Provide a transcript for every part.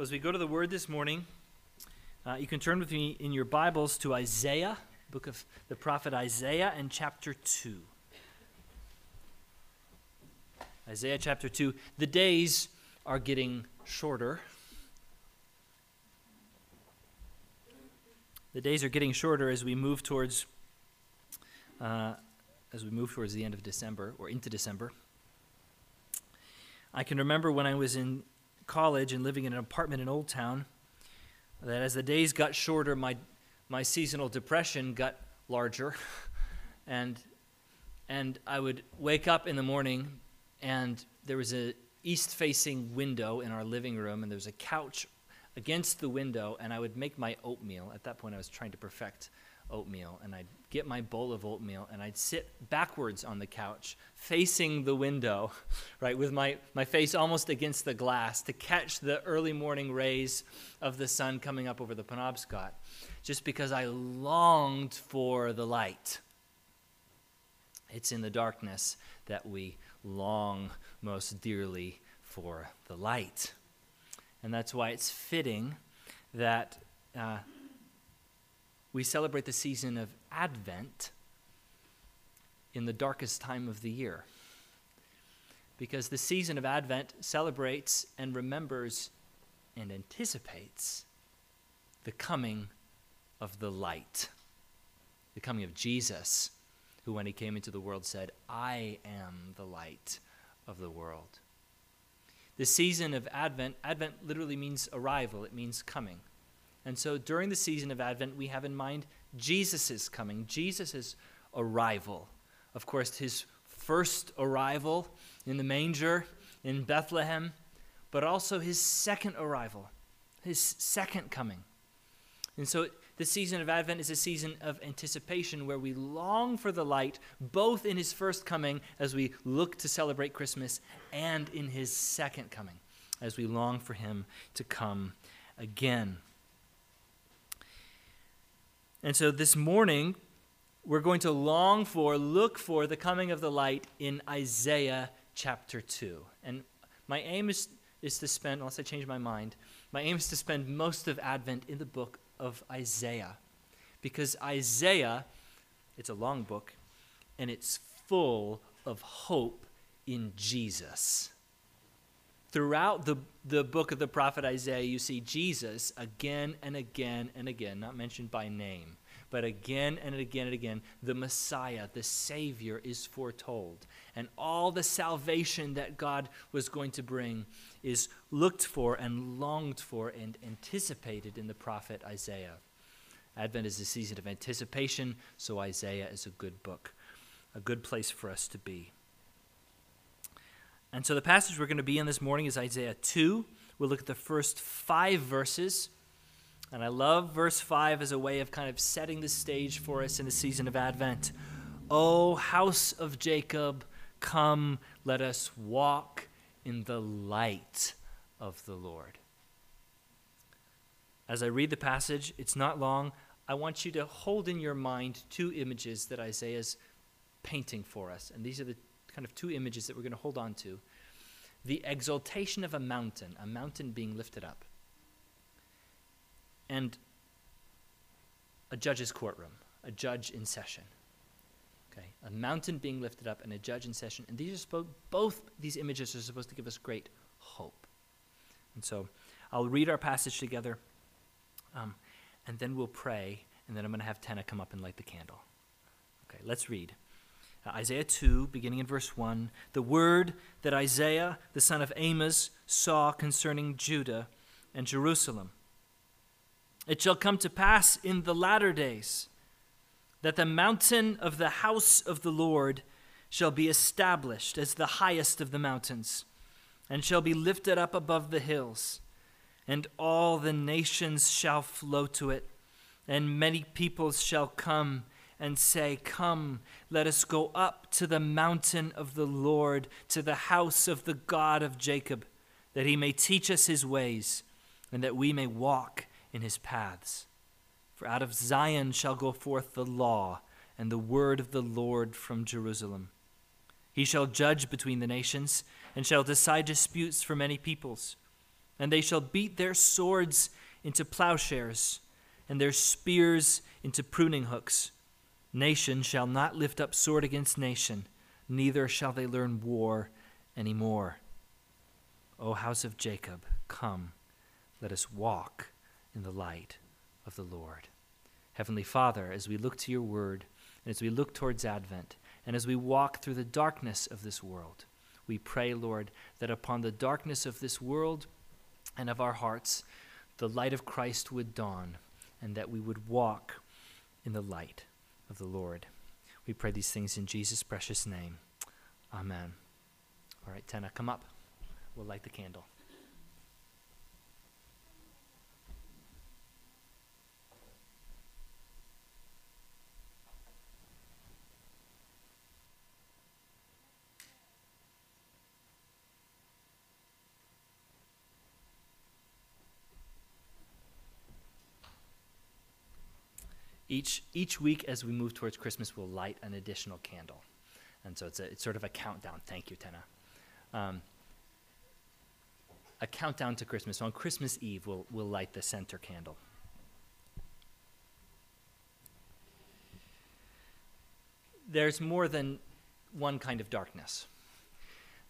Well, as we go to the Word this morning, uh, you can turn with me in your Bibles to Isaiah, book of the prophet Isaiah, and chapter 2. Isaiah chapter 2. The days are getting shorter. The days are getting shorter as we move towards uh, as we move towards the end of December or into December. I can remember when I was in college and living in an apartment in Old Town that as the days got shorter, my, my seasonal depression got larger. and, and I would wake up in the morning, and there was a east facing window in our living room, and there was a couch against the window, and I would make my oatmeal. At that point, I was trying to perfect oatmeal, and I'd get my bowl of oatmeal, and I'd sit backwards on the couch, facing the window, right, with my, my face almost against the glass to catch the early morning rays of the sun coming up over the Penobscot, just because I longed for the light. It's in the darkness that we long most dearly for the light. And that's why it's fitting that uh, we celebrate the season of Advent in the darkest time of the year. Because the season of Advent celebrates and remembers and anticipates the coming of the light, the coming of Jesus, who, when he came into the world, said, I am the light of the world. The season of Advent, Advent literally means arrival, it means coming. And so during the season of Advent, we have in mind Jesus' coming, Jesus' arrival. Of course, his first arrival in the manger in Bethlehem, but also his second arrival, his second coming. And so the season of Advent is a season of anticipation where we long for the light, both in his first coming as we look to celebrate Christmas, and in his second coming as we long for him to come again. And so this morning, we're going to long for, look for the coming of the light in Isaiah chapter 2. And my aim is, is to spend, unless I change my mind, my aim is to spend most of Advent in the book of Isaiah. Because Isaiah, it's a long book, and it's full of hope in Jesus. Throughout the, the book of the prophet Isaiah, you see Jesus again and again and again, not mentioned by name, but again and again and again, the Messiah, the Savior, is foretold. And all the salvation that God was going to bring is looked for and longed for and anticipated in the prophet Isaiah. Advent is a season of anticipation, so Isaiah is a good book, a good place for us to be. And so the passage we're going to be in this morning is Isaiah 2. We'll look at the first five verses. And I love verse 5 as a way of kind of setting the stage for us in the season of Advent. O house of Jacob, come, let us walk in the light of the Lord. As I read the passage, it's not long. I want you to hold in your mind two images that Isaiah's painting for us. And these are the kind of two images that we're going to hold on to the exaltation of a mountain, a mountain being lifted up, and a judge's courtroom, a judge in session. Okay, a mountain being lifted up and a judge in session. And these are supposed, both these images are supposed to give us great hope. And so I'll read our passage together, um, and then we'll pray, and then I'm going to have Tenna come up and light the candle. Okay, let's read. Uh, Isaiah 2, beginning in verse 1, the word that Isaiah, the son of Amos, saw concerning Judah and Jerusalem. It shall come to pass in the latter days that the mountain of the house of the Lord shall be established as the highest of the mountains, and shall be lifted up above the hills, and all the nations shall flow to it, and many peoples shall come and say, Come, let us go up to the mountain of the Lord, to the house of the God of Jacob, that he may teach us his ways, and that we may walk in his paths. For out of Zion shall go forth the law and the word of the Lord from Jerusalem. He shall judge between the nations, and shall decide disputes for many peoples. And they shall beat their swords into plowshares, and their spears into pruning hooks. Nation shall not lift up sword against nation, neither shall they learn war any more. O house of Jacob, come, let us walk in the light of the Lord. Heavenly Father, as we look to your word, and as we look towards Advent, and as we walk through the darkness of this world, we pray, Lord, that upon the darkness of this world and of our hearts, the light of Christ would dawn, and that we would walk in the light of the Lord. We pray these things in Jesus' precious name. Amen. All right, Tenna, come up. We'll light the candle. Each, each week as we move towards Christmas, we'll light an additional candle. And so it's, a, it's sort of a countdown. Thank you, Tenna. Um, a countdown to Christmas. So on Christmas Eve, we'll, we'll light the center candle. There's more than one kind of darkness.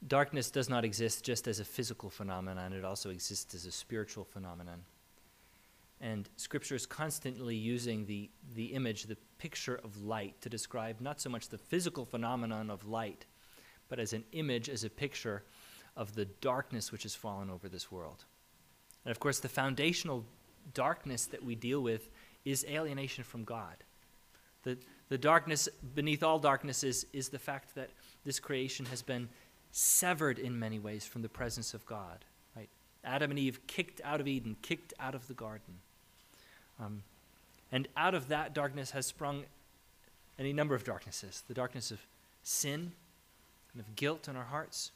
Darkness does not exist just as a physical phenomenon, it also exists as a spiritual phenomenon. And Scripture is constantly using the, the image, the picture of light, to describe not so much the physical phenomenon of light, but as an image, as a picture of the darkness which has fallen over this world. And of course, the foundational darkness that we deal with is alienation from God. The, the darkness beneath all darkness is, is the fact that this creation has been severed in many ways from the presence of God. Adam and Eve kicked out of Eden, kicked out of the garden. Um, and out of that darkness has sprung any number of darknesses the darkness of sin and of guilt in our hearts,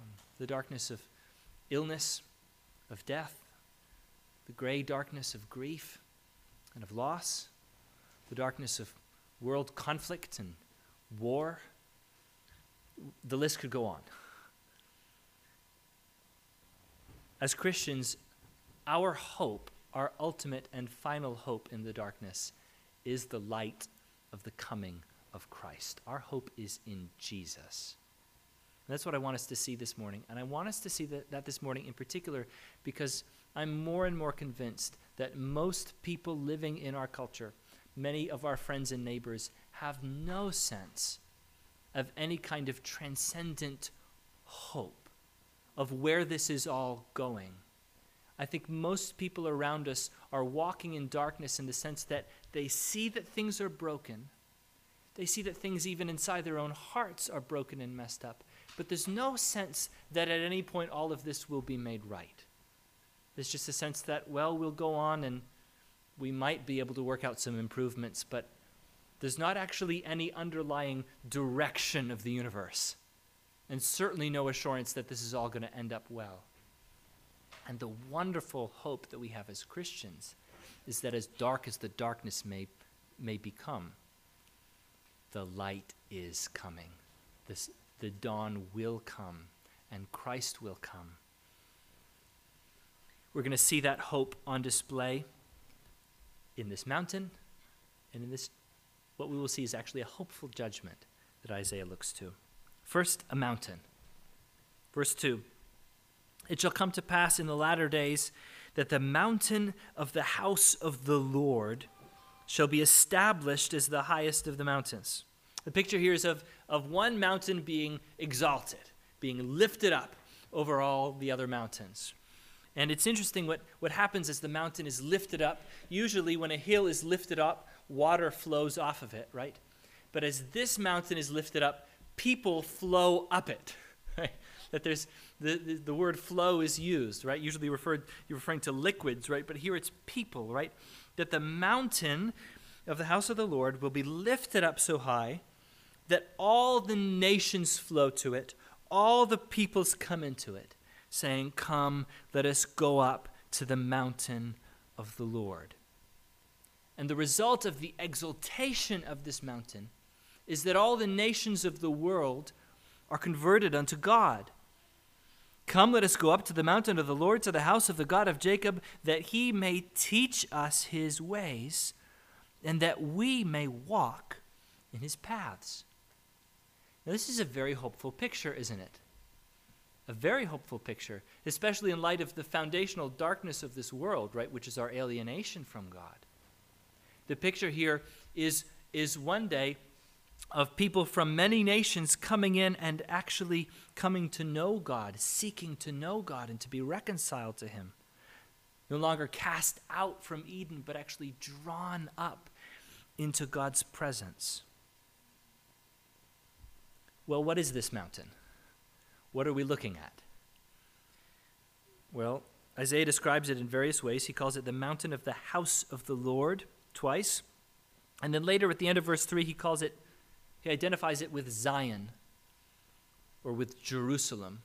um, the darkness of illness, of death, the gray darkness of grief and of loss, the darkness of world conflict and war. The list could go on. As Christians, our hope our ultimate and final hope in the darkness is the light of the coming of Christ. Our hope is in Jesus. And that's what I want us to see this morning. And I want us to see that, that this morning in particular because I'm more and more convinced that most people living in our culture, many of our friends and neighbors, have no sense of any kind of transcendent hope of where this is all going. I think most people around us are walking in darkness in the sense that they see that things are broken. They see that things, even inside their own hearts, are broken and messed up. But there's no sense that at any point all of this will be made right. There's just a sense that, well, we'll go on and we might be able to work out some improvements, but there's not actually any underlying direction of the universe. And certainly no assurance that this is all going to end up well. And the wonderful hope that we have as Christians is that as dark as the darkness may, may become, the light is coming. This, the dawn will come, and Christ will come. We're going to see that hope on display in this mountain, and in this, what we will see is actually a hopeful judgment that Isaiah looks to. First, a mountain. Verse 2 it shall come to pass in the latter days that the mountain of the house of the Lord shall be established as the highest of the mountains. The picture here is of, of one mountain being exalted, being lifted up over all the other mountains. And it's interesting what, what happens as the mountain is lifted up. Usually, when a hill is lifted up, water flows off of it, right? But as this mountain is lifted up, people flow up it. That there's, the, the, the, word flow is used, right? Usually referred, you're referring to liquids, right? But here it's people, right? That the mountain of the house of the Lord will be lifted up so high that all the nations flow to it, all the peoples come into it, saying, Come, let us go up to the mountain of the Lord. And the result of the exaltation of this mountain is that all the nations of the world are converted unto God Come, let us go up to the mountain of the Lord, to the house of the God of Jacob, that he may teach us his ways, and that we may walk in his paths. Now, this is a very hopeful picture, isn't it? A very hopeful picture, especially in light of the foundational darkness of this world, right, which is our alienation from God. The picture here is, is one day of people from many nations coming in and actually coming to know God, seeking to know God and to be reconciled to Him. No longer cast out from Eden, but actually drawn up into God's presence. Well, what is this mountain? What are we looking at? Well, Isaiah describes it in various ways. He calls it the mountain of the house of the Lord twice. And then later at the end of verse 3, he calls it he identifies it with Zion or with Jerusalem,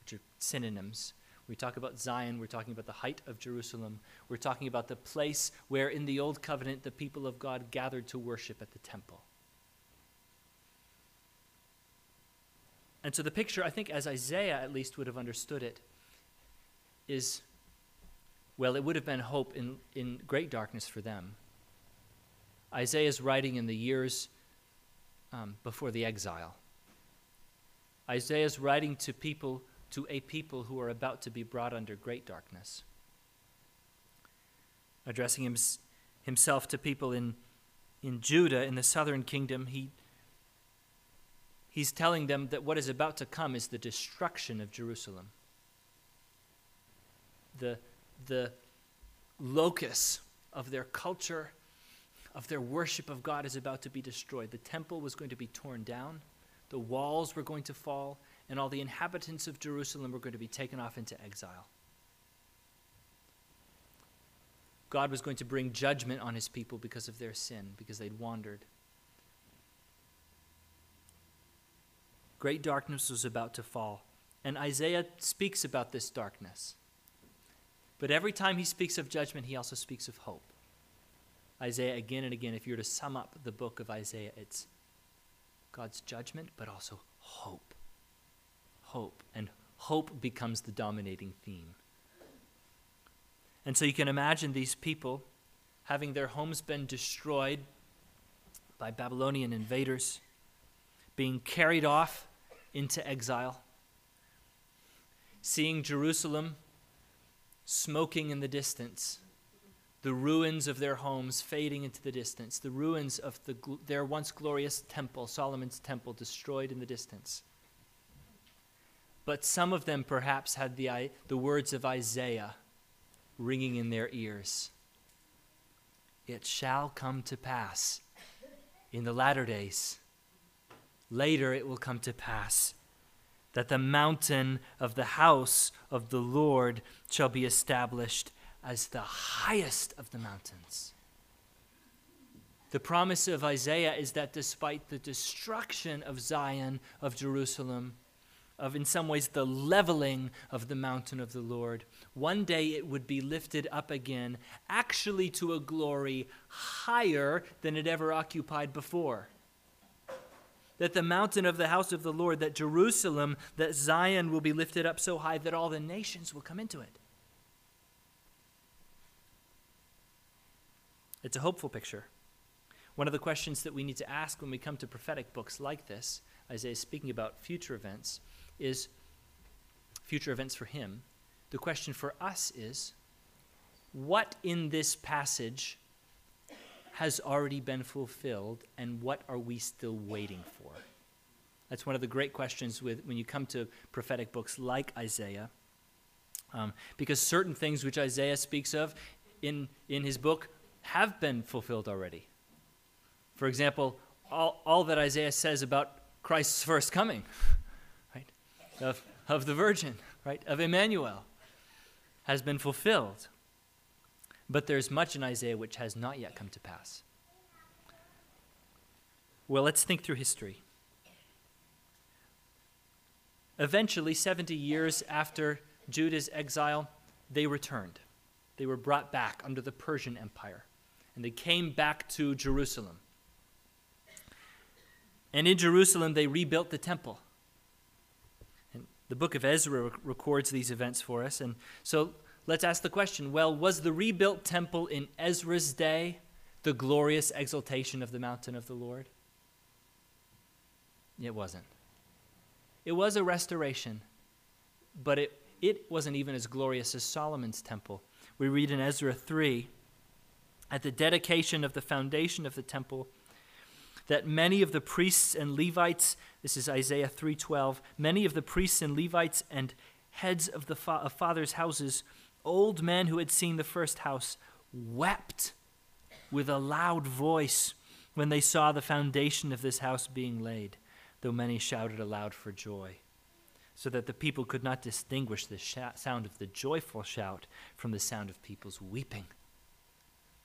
which are synonyms. We talk about Zion, we're talking about the height of Jerusalem. We're talking about the place where in the Old Covenant the people of God gathered to worship at the temple. And so the picture, I think, as Isaiah at least would have understood it, is well, it would have been hope in, in great darkness for them. Isaiah's writing in the years um, before the exile. Isaiah is writing to people, to a people who are about to be brought under great darkness. Addressing him, himself to people in, in Judah, in the southern kingdom, he, he's telling them that what is about to come is the destruction of Jerusalem. The, the locus of their culture of their worship of God is about to be destroyed. The temple was going to be torn down, the walls were going to fall, and all the inhabitants of Jerusalem were going to be taken off into exile. God was going to bring judgment on his people because of their sin, because they'd wandered. Great darkness was about to fall. And Isaiah speaks about this darkness. But every time he speaks of judgment, he also speaks of hope. Isaiah again and again, if you were to sum up the book of Isaiah, it's God's judgment, but also hope. Hope. And hope becomes the dominating theme. And so you can imagine these people having their homes been destroyed by Babylonian invaders, being carried off into exile, seeing Jerusalem smoking in the distance the ruins of their homes fading into the distance, the ruins of the, their once glorious temple, Solomon's temple, destroyed in the distance. But some of them perhaps had the, the words of Isaiah ringing in their ears. It shall come to pass in the latter days. Later it will come to pass that the mountain of the house of the Lord shall be established as the highest of the mountains. The promise of Isaiah is that despite the destruction of Zion, of Jerusalem, of in some ways the leveling of the mountain of the Lord, one day it would be lifted up again, actually to a glory higher than it ever occupied before. That the mountain of the house of the Lord, that Jerusalem, that Zion will be lifted up so high that all the nations will come into it. It's a hopeful picture. One of the questions that we need to ask when we come to prophetic books like this, Isaiah is speaking about future events, is future events for him. The question for us is what in this passage has already been fulfilled, and what are we still waiting for? That's one of the great questions with, when you come to prophetic books like Isaiah. Um, because certain things which Isaiah speaks of in, in his book have been fulfilled already. For example, all, all that Isaiah says about Christ's first coming, right, of, of the Virgin, right, of Emmanuel, has been fulfilled. But there's much in Isaiah which has not yet come to pass. Well, let's think through history. Eventually, 70 years after Judah's exile, they returned. They were brought back under the Persian Empire and they came back to Jerusalem. And in Jerusalem, they rebuilt the temple. And The book of Ezra records these events for us. And so let's ask the question well, was the rebuilt temple in Ezra's day the glorious exaltation of the mountain of the Lord? It wasn't. It was a restoration, but it, it wasn't even as glorious as Solomon's temple. We read in Ezra 3 at the dedication of the foundation of the temple that many of the priests and Levites this is Isaiah 3:12 many of the priests and Levites and heads of the fa- of fathers houses old men who had seen the first house wept with a loud voice when they saw the foundation of this house being laid though many shouted aloud for joy, so that the people could not distinguish the sh- sound of the joyful shout from the sound of people's weeping.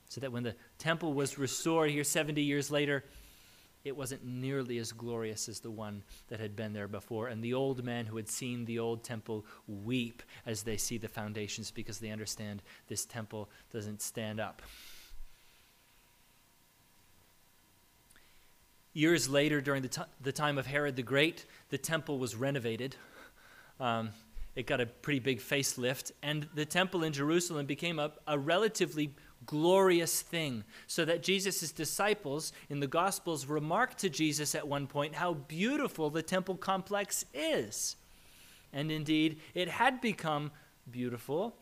So that when the temple was restored here 70 years later, it wasn't nearly as glorious as the one that had been there before. And the old men who had seen the old temple weep as they see the foundations because they understand this temple doesn't stand up. Years later, during the, t- the time of Herod the Great, the temple was renovated. Um, it got a pretty big facelift, and the temple in Jerusalem became a, a relatively glorious thing. So that Jesus' disciples in the Gospels remarked to Jesus at one point how beautiful the temple complex is. And indeed, it had become beautiful,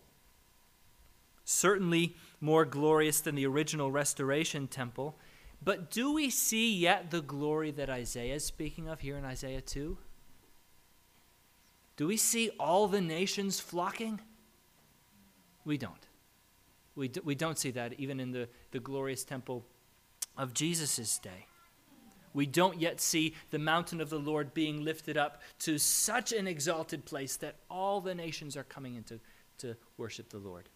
certainly more glorious than the original restoration temple. But do we see yet the glory that Isaiah is speaking of here in Isaiah 2? Do we see all the nations flocking? We don't. We, do, we don't see that even in the, the glorious temple of Jesus' day. We don't yet see the mountain of the Lord being lifted up to such an exalted place that all the nations are coming into to worship the Lord.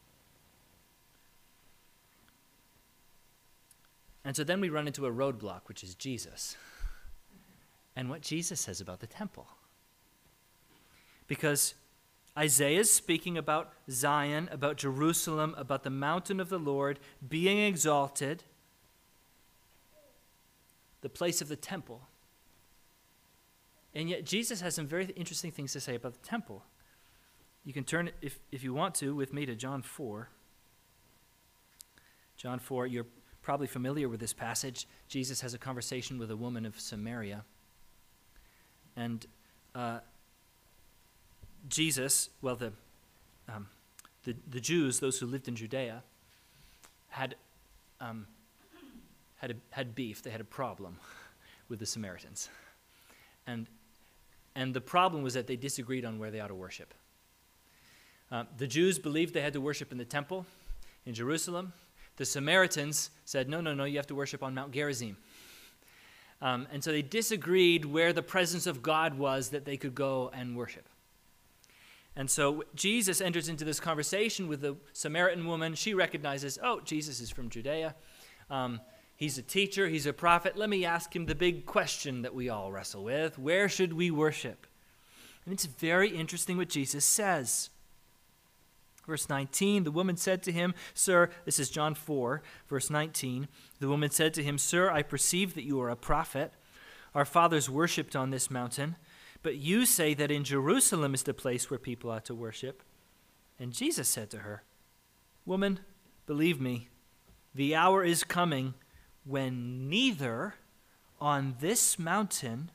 And so then we run into a roadblock, which is Jesus, and what Jesus says about the temple. Because Isaiah is speaking about Zion, about Jerusalem, about the mountain of the Lord being exalted, the place of the temple. And yet, Jesus has some very interesting things to say about the temple. You can turn, if, if you want to, with me to John 4. John 4, you're probably familiar with this passage. Jesus has a conversation with a woman of Samaria. And uh, Jesus, well, the, um, the, the Jews, those who lived in Judea, had, um, had, a, had beef, they had a problem with the Samaritans. And, and the problem was that they disagreed on where they ought to worship. Uh, the Jews believed they had to worship in the temple in Jerusalem. The Samaritans said, no, no, no, you have to worship on Mount Gerizim. Um, and so they disagreed where the presence of God was that they could go and worship. And so Jesus enters into this conversation with the Samaritan woman. She recognizes, oh, Jesus is from Judea. Um, he's a teacher, he's a prophet. Let me ask him the big question that we all wrestle with where should we worship? And it's very interesting what Jesus says. Verse 19, the woman said to him, Sir, this is John 4, verse 19. The woman said to him, Sir, I perceive that you are a prophet. Our fathers worshipped on this mountain, but you say that in Jerusalem is the place where people ought to worship. And Jesus said to her, Woman, believe me, the hour is coming when neither on this mountain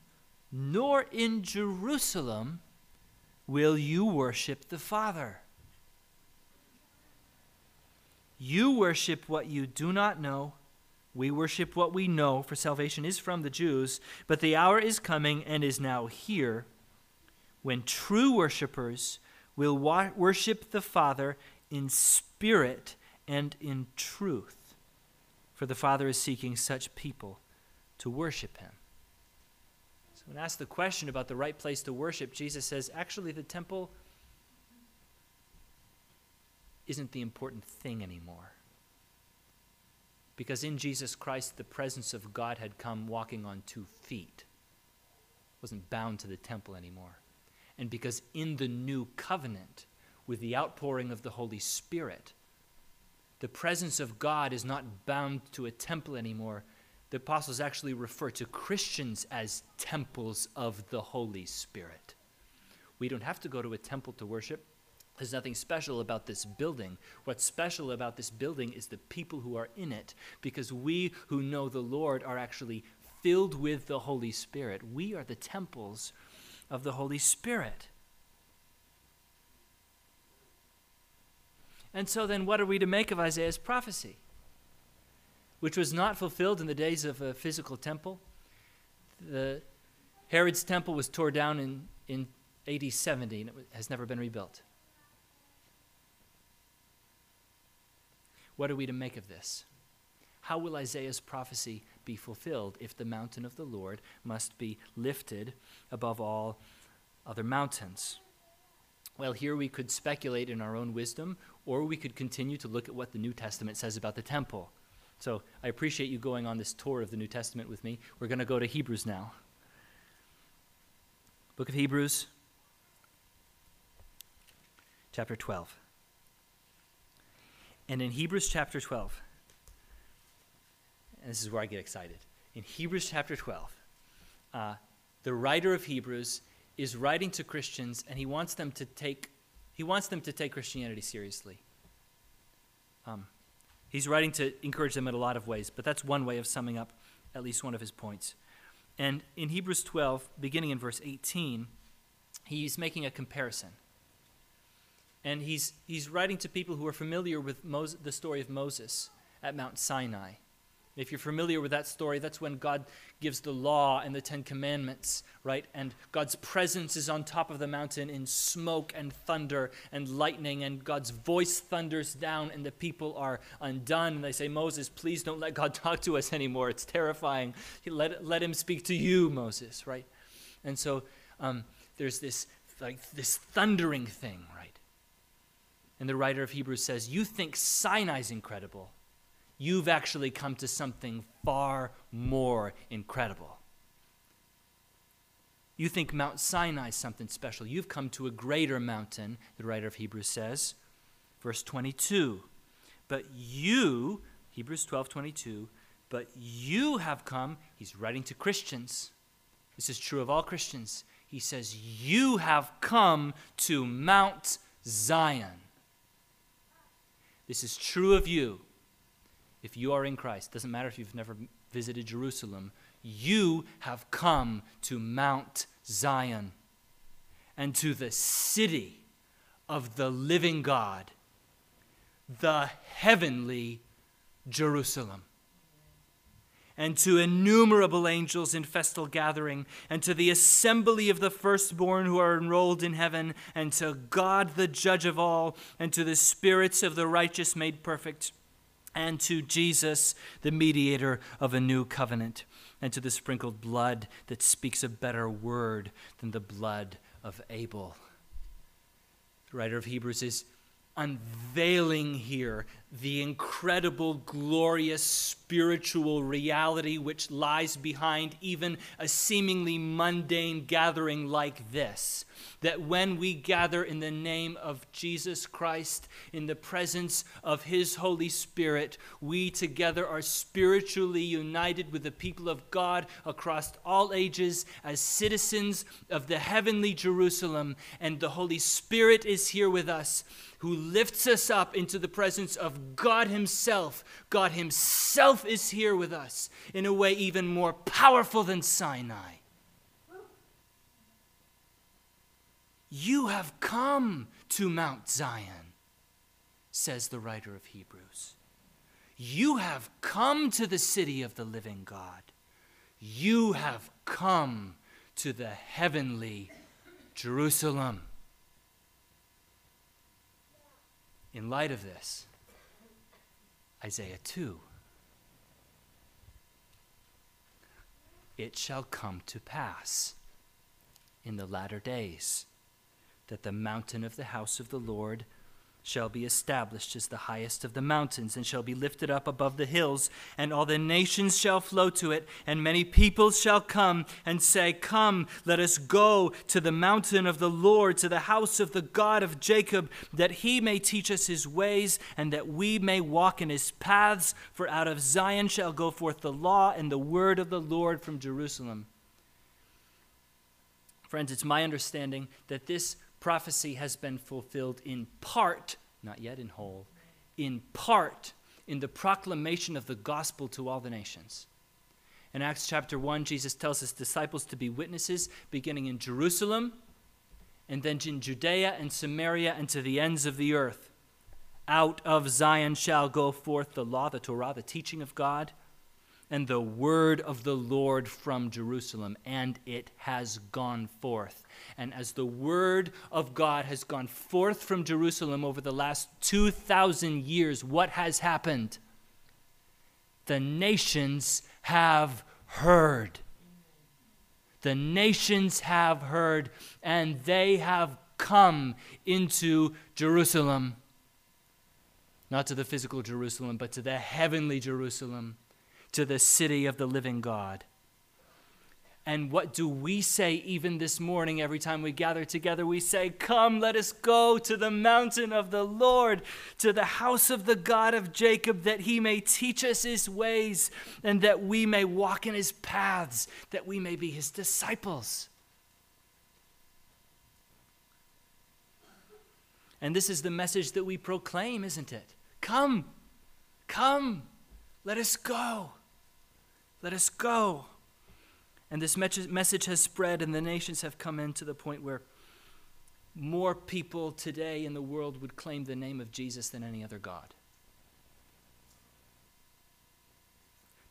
nor in Jerusalem will you worship the Father. You worship what you do not know. We worship what we know, for salvation is from the Jews. But the hour is coming and is now here when true worshippers will wa- worship the Father in spirit and in truth. For the Father is seeking such people to worship him. So, when asked the question about the right place to worship, Jesus says, actually, the temple isn't the important thing anymore. Because in Jesus Christ, the presence of God had come walking on two feet, wasn't bound to the temple anymore. And because in the new covenant, with the outpouring of the Holy Spirit, the presence of God is not bound to a temple anymore. The apostles actually refer to Christians as temples of the Holy Spirit. We don't have to go to a temple to worship. There's nothing special about this building. What's special about this building is the people who are in it, because we who know the Lord are actually filled with the Holy Spirit. We are the temples of the Holy Spirit. And so, then, what are we to make of Isaiah's prophecy? Which was not fulfilled in the days of a physical temple. The Herod's temple was torn down in, in AD 70 and it has never been rebuilt. What are we to make of this? How will Isaiah's prophecy be fulfilled if the mountain of the Lord must be lifted above all other mountains? Well, here we could speculate in our own wisdom, or we could continue to look at what the New Testament says about the temple. So I appreciate you going on this tour of the New Testament with me. We're going to go to Hebrews now. Book of Hebrews, chapter 12. And in Hebrews chapter 12, and this is where I get excited. In Hebrews chapter 12, uh, the writer of Hebrews is writing to Christians, and he wants them to take he wants them to take Christianity seriously. Um, he's writing to encourage them in a lot of ways, but that's one way of summing up at least one of his points. And in Hebrews 12, beginning in verse 18, he's making a comparison. And he's, he's writing to people who are familiar with Moses, the story of Moses at Mount Sinai. If you're familiar with that story, that's when God gives the law and the Ten Commandments, right? And God's presence is on top of the mountain in smoke and thunder and lightning, and God's voice thunders down, and the people are undone. And they say, Moses, please don't let God talk to us anymore. It's terrifying. Let, let him speak to you, Moses, right? And so um, there's this, like, this thundering thing, right? And the writer of Hebrews says, You think Sinai's incredible you've actually come to something far more incredible. You think Mount Sinai is something special. You've come to a greater mountain, the writer of Hebrews says. Verse 22. But you, Hebrews 12 22, but you have come, he's writing to Christians. This is true of all Christians. He says, You have come to Mount Zion. This is true of you if you are in Christ, doesn't matter if you've never visited Jerusalem, you have come to Mount Zion and to the city of the living God, the heavenly Jerusalem. And to innumerable angels in festal gathering, and to the assembly of the firstborn who are enrolled in heaven, and to God the judge of all, and to the spirits of the righteous made perfect and to Jesus, the mediator of a new covenant, and to the sprinkled blood that speaks a better word than the blood of Abel. The writer of Hebrews is unveiling here the incredible, glorious spiritual reality which lies behind even a seemingly mundane gathering like this. That when we gather in the name of Jesus Christ, in the presence of His Holy Spirit, we together are spiritually united with the people of God across all ages as citizens of the heavenly Jerusalem, and the Holy Spirit is here with us who lifts us up into the presence of God Himself. God Himself is here with us in a way even more powerful than Sinai. You have come to Mount Zion, says the writer of Hebrews. You have come to the city of the living God. You have come to the heavenly Jerusalem. In light of this, Isaiah 2 It shall come to pass in the latter days that the mountain of the house of the Lord shall be established as the highest of the mountains, and shall be lifted up above the hills, and all the nations shall flow to it, and many peoples shall come and say, Come, let us go to the mountain of the Lord, to the house of the God of Jacob, that he may teach us his ways, and that we may walk in his paths. For out of Zion shall go forth the law and the word of the Lord from Jerusalem. Friends, it's my understanding that this prophecy has been fulfilled in part, not yet in whole, in part in the proclamation of the gospel to all the nations. In Acts chapter 1, Jesus tells his disciples to be witnesses, beginning in Jerusalem, and then in Judea and Samaria, and to the ends of the earth. Out of Zion shall go forth the law, the Torah, the teaching of God, and the word of the Lord from Jerusalem. And it has gone forth. And as the word of God has gone forth from Jerusalem over the last 2,000 years, what has happened? The nations have heard. The nations have heard, and they have come into Jerusalem. Not to the physical Jerusalem, but to the heavenly Jerusalem, to the city of the living God. And what do we say even this morning every time we gather together? We say, Come, let us go to the mountain of the Lord, to the house of the God of Jacob, that he may teach us his ways, and that we may walk in his paths, that we may be his disciples. And this is the message that we proclaim, isn't it? Come, come, let us go. Let us go. And this message has spread, and the nations have come in to the point where more people today in the world would claim the name of Jesus than any other God.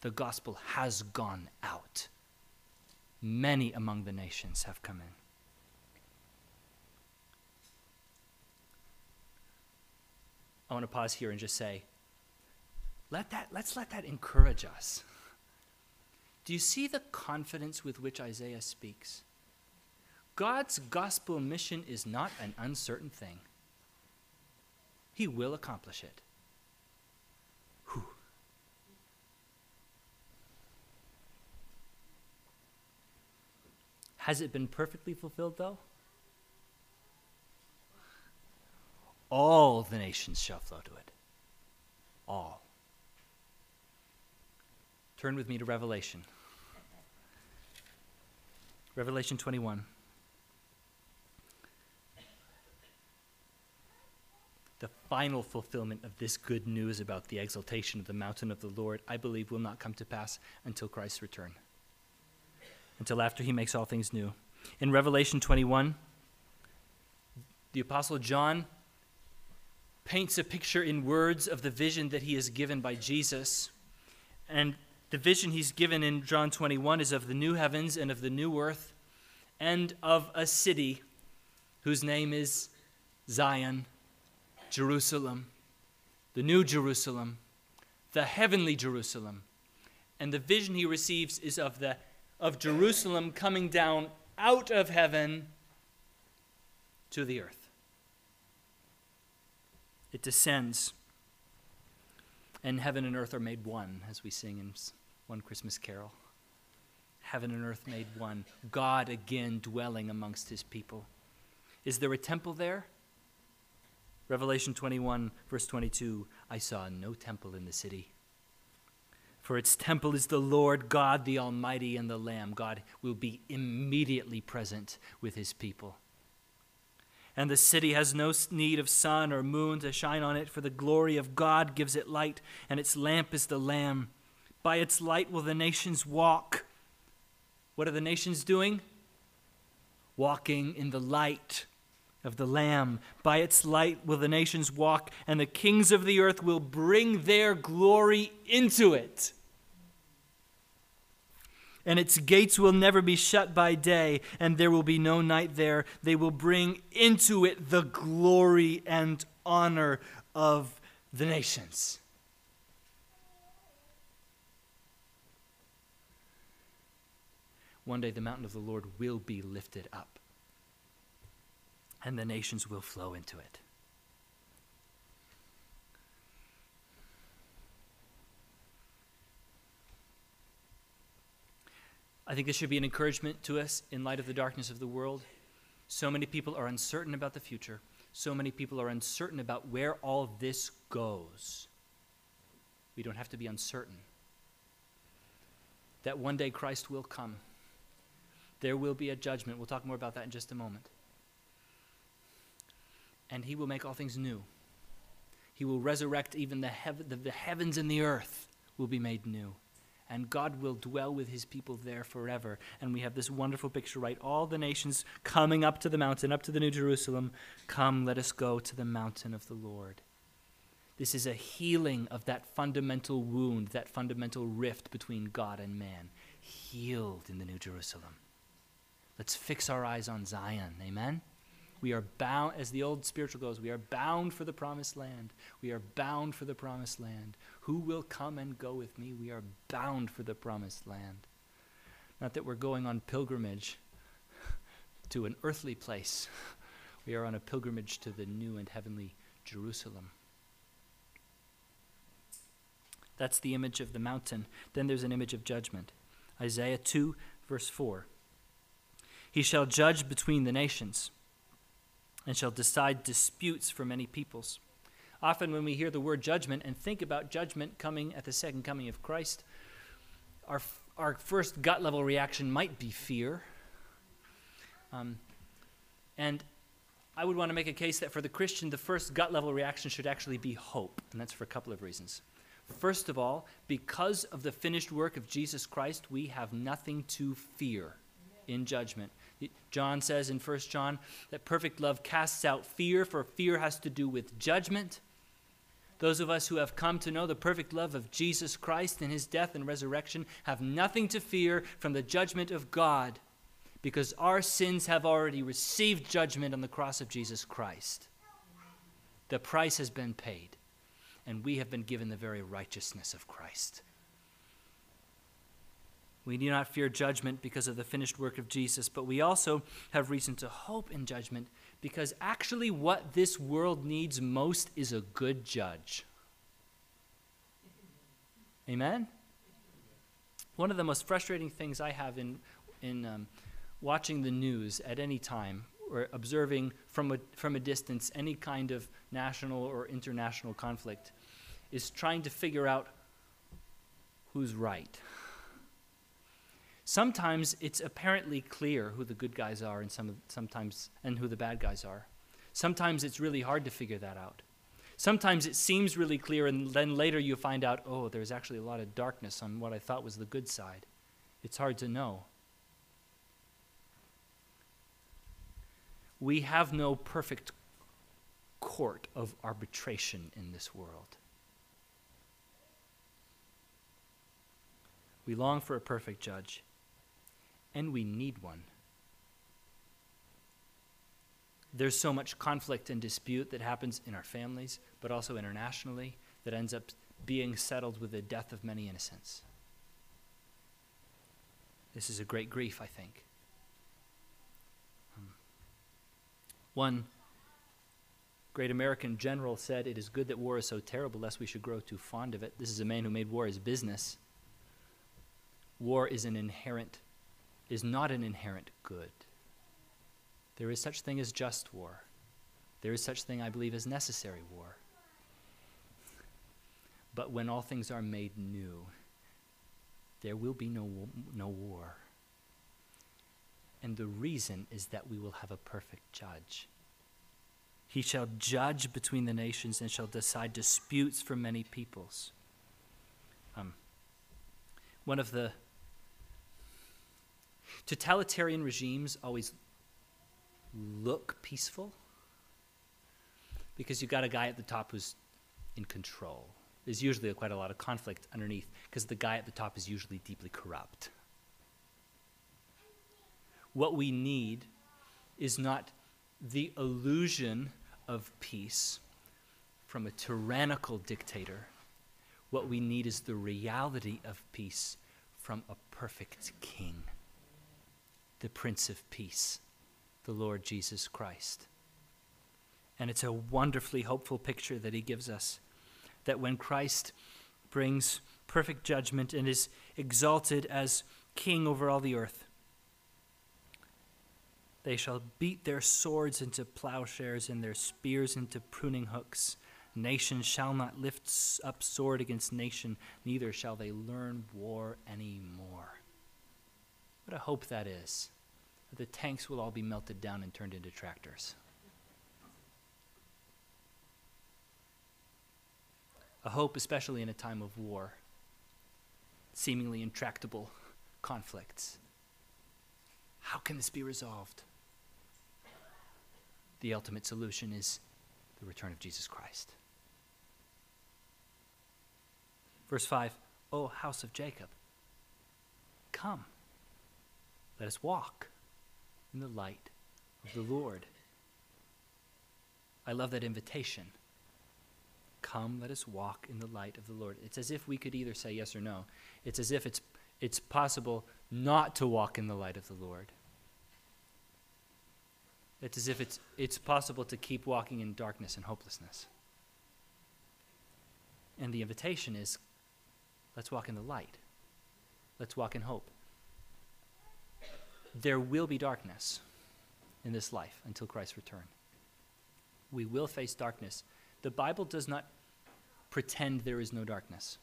The gospel has gone out. Many among the nations have come in. I want to pause here and just say, let that, let's let that encourage us. Do you see the confidence with which Isaiah speaks? God's gospel mission is not an uncertain thing. He will accomplish it. Whew. Has it been perfectly fulfilled, though? All the nations shall flow to it. All. Turn with me to Revelation. Revelation 21. The final fulfillment of this good news about the exaltation of the mountain of the Lord, I believe, will not come to pass until Christ's return, until after he makes all things new. In Revelation 21, the Apostle John paints a picture in words of the vision that he is given by Jesus. And the vision he's given in John 21 is of the new heavens and of the new earth and of a city whose name is Zion, Jerusalem, the new Jerusalem, the heavenly Jerusalem. And the vision he receives is of the of Jerusalem coming down out of heaven to the earth. It descends, and heaven and earth are made one, as we sing in one Christmas carol. Heaven and earth made one, God again dwelling amongst his people. Is there a temple there? Revelation 21, verse 22 I saw no temple in the city. For its temple is the Lord God, the Almighty, and the Lamb. God will be immediately present with his people. And the city has no need of sun or moon to shine on it, for the glory of God gives it light, and its lamp is the Lamb. By its light will the nations walk. What are the nations doing? Walking in the light of the Lamb. By its light will the nations walk, and the kings of the earth will bring their glory into it. And its gates will never be shut by day, and there will be no night there. They will bring into it the glory and honor of the nations. One day the mountain of the Lord will be lifted up, and the nations will flow into it. I think this should be an encouragement to us in light of the darkness of the world. So many people are uncertain about the future. So many people are uncertain about where all this goes. We don't have to be uncertain that one day Christ will come There will be a judgment. We'll talk more about that in just a moment. And he will make all things new. He will resurrect even the, the, the heavens and the earth will be made new. And God will dwell with his people there forever. And we have this wonderful picture, right? All the nations coming up to the mountain, up to the New Jerusalem. Come, let us go to the mountain of the Lord. This is a healing of that fundamental wound, that fundamental rift between God and man, healed in the New Jerusalem. Let's fix our eyes on Zion. Amen? We are bound, as the old spiritual goes, we are bound for the promised land. We are bound for the promised land. Who will come and go with me? We are bound for the promised land. Not that we're going on pilgrimage to an earthly place, we are on a pilgrimage to the new and heavenly Jerusalem. That's the image of the mountain. Then there's an image of judgment. Isaiah 2, verse 4. He shall judge between the nations and shall decide disputes for many peoples. Often, when we hear the word judgment and think about judgment coming at the second coming of Christ, our, our first gut level reaction might be fear. Um, and I would want to make a case that for the Christian, the first gut level reaction should actually be hope, and that's for a couple of reasons. First of all, because of the finished work of Jesus Christ, we have nothing to fear in judgment. John says in 1 John that perfect love casts out fear, for fear has to do with judgment. Those of us who have come to know the perfect love of Jesus Christ and his death and resurrection have nothing to fear from the judgment of God because our sins have already received judgment on the cross of Jesus Christ. The price has been paid, and we have been given the very righteousness of Christ. We do not fear judgment because of the finished work of Jesus, but we also have reason to hope in judgment because actually, what this world needs most is a good judge. Amen? One of the most frustrating things I have in, in um, watching the news at any time or observing from a, from a distance any kind of national or international conflict is trying to figure out who's right. Sometimes it's apparently clear who the good guys are and some, sometimes and who the bad guys are. Sometimes it's really hard to figure that out. Sometimes it seems really clear and then later you find out, oh, there's actually a lot of darkness on what I thought was the good side. It's hard to know. We have no perfect court of arbitration in this world. We long for a perfect judge and we need one. There's so much conflict and dispute that happens in our families, but also internationally, that ends up being settled with the death of many innocents. This is a great grief, I think. Um, one great American general said, It is good that war is so terrible, lest we should grow too fond of it. This is a man who made war his business. War is an inherent is not an inherent good. There is such thing as just war. There is such thing, I believe, as necessary war. But when all things are made new, there will be no, no war. And the reason is that we will have a perfect judge. He shall judge between the nations and shall decide disputes for many peoples. Um, one of the Totalitarian regimes always look peaceful because you've got a guy at the top who's in control. There's usually quite a lot of conflict underneath because the guy at the top is usually deeply corrupt. What we need is not the illusion of peace from a tyrannical dictator. What we need is the reality of peace from a perfect king the Prince of Peace, the Lord Jesus Christ. And it's a wonderfully hopeful picture that he gives us that when Christ brings perfect judgment and is exalted as king over all the earth, they shall beat their swords into plowshares and their spears into pruning hooks. Nation shall not lift up sword against nation, neither shall they learn war any more. What a hope that is. That the tanks will all be melted down and turned into tractors. A hope, especially in a time of war, seemingly intractable conflicts. How can this be resolved? The ultimate solution is the return of Jesus Christ. Verse 5 O house of Jacob, come, let us walk in the light of the Lord. I love that invitation. Come, let us walk in the light of the Lord. It's as if we could either say yes or no. It's as if it's, it's possible not to walk in the light of the Lord. It's as if it's, it's possible to keep walking in darkness and hopelessness. And the invitation is let's walk in the light, let's walk in hope. There will be darkness in this life until Christ's return. We will face darkness. The Bible does not pretend there is no darkness.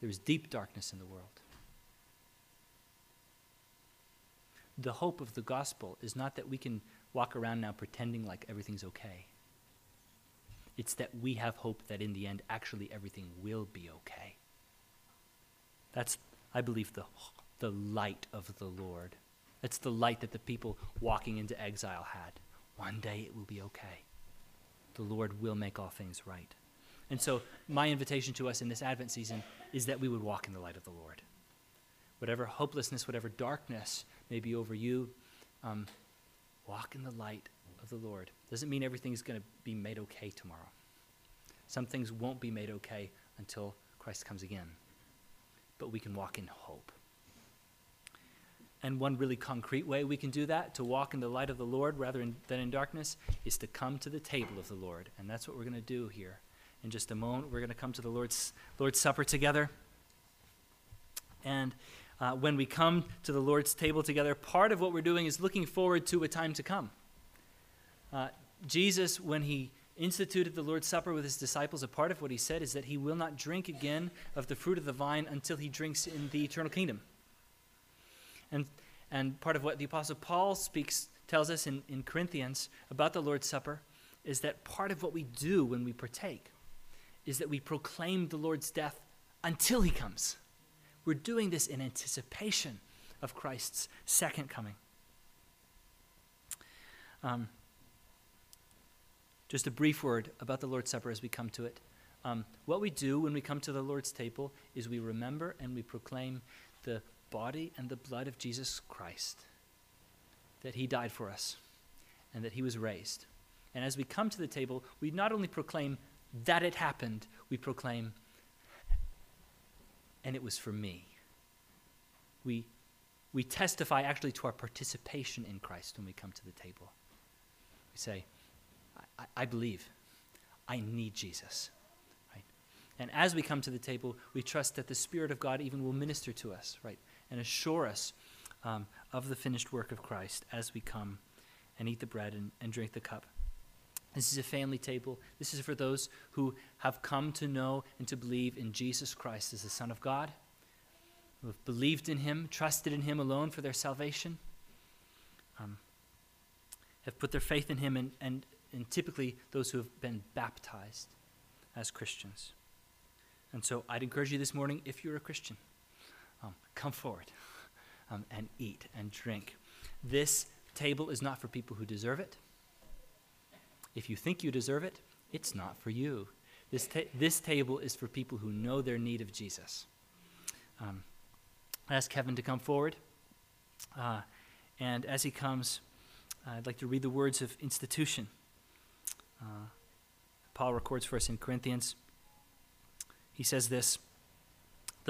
There is deep darkness in the world. The hope of the gospel is not that we can walk around now pretending like everything's okay. It's that we have hope that in the end, actually, everything will be okay. That's, I believe, the, the light of the Lord. It's the light that the people walking into exile had. One day it will be okay. The Lord will make all things right. And so, my invitation to us in this Advent season is that we would walk in the light of the Lord. Whatever hopelessness, whatever darkness may be over you, um, walk in the light of the Lord. Doesn't mean everything's going to be made okay tomorrow. Some things won't be made okay until Christ comes again. But we can walk in hope. And one really concrete way we can do that, to walk in the light of the Lord rather in, than in darkness, is to come to the table of the Lord. And that's what we're going to do here. In just a moment, we're going to come to the Lord's, Lord's Supper together. And uh, when we come to the Lord's table together, part of what we're doing is looking forward to a time to come. Uh, Jesus, when he instituted the Lord's Supper with his disciples, a part of what he said is that he will not drink again of the fruit of the vine until he drinks in the eternal kingdom. And, and part of what the Apostle Paul speaks, tells us in, in Corinthians about the Lord's Supper is that part of what we do when we partake is that we proclaim the Lord's death until he comes. We're doing this in anticipation of Christ's second coming. Um, just a brief word about the Lord's Supper as we come to it. Um, what we do when we come to the Lord's table is we remember and we proclaim the body and the blood of Jesus Christ, that he died for us and that he was raised. And as we come to the table, we not only proclaim that it happened, we proclaim, and it was for me. We, we testify actually to our participation in Christ when we come to the table. We say, I, I believe. I need Jesus. Right? And as we come to the table, we trust that the Spirit of God even will minister to us, right? And assure us um, of the finished work of Christ as we come and eat the bread and, and drink the cup. This is a family table. This is for those who have come to know and to believe in Jesus Christ as the Son of God, who have believed in Him, trusted in Him alone for their salvation, um, have put their faith in Him, and, and, and typically those who have been baptized as Christians. And so I'd encourage you this morning, if you're a Christian, um, come forward um, and eat and drink. This table is not for people who deserve it. If you think you deserve it, it's not for you. This, ta- this table is for people who know their need of Jesus. Um, I ask Kevin to come forward. Uh, and as he comes, I'd like to read the words of institution. Uh, Paul records for us in Corinthians. He says this.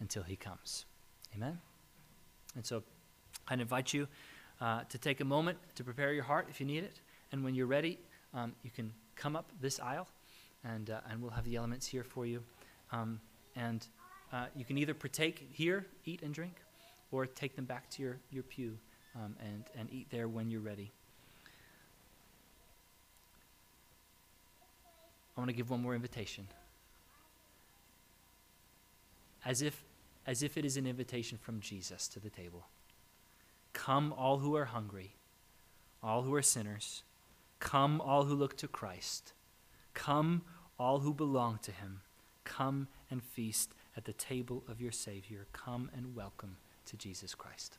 until he comes. Amen? And so I'd invite you uh, to take a moment to prepare your heart if you need it. And when you're ready, um, you can come up this aisle, and, uh, and we'll have the elements here for you. Um, and uh, you can either partake here, eat and drink, or take them back to your, your pew um, and, and eat there when you're ready. I want to give one more invitation. As if, as if it is an invitation from Jesus to the table. Come, all who are hungry, all who are sinners. Come, all who look to Christ. Come, all who belong to him. Come and feast at the table of your Savior. Come and welcome to Jesus Christ.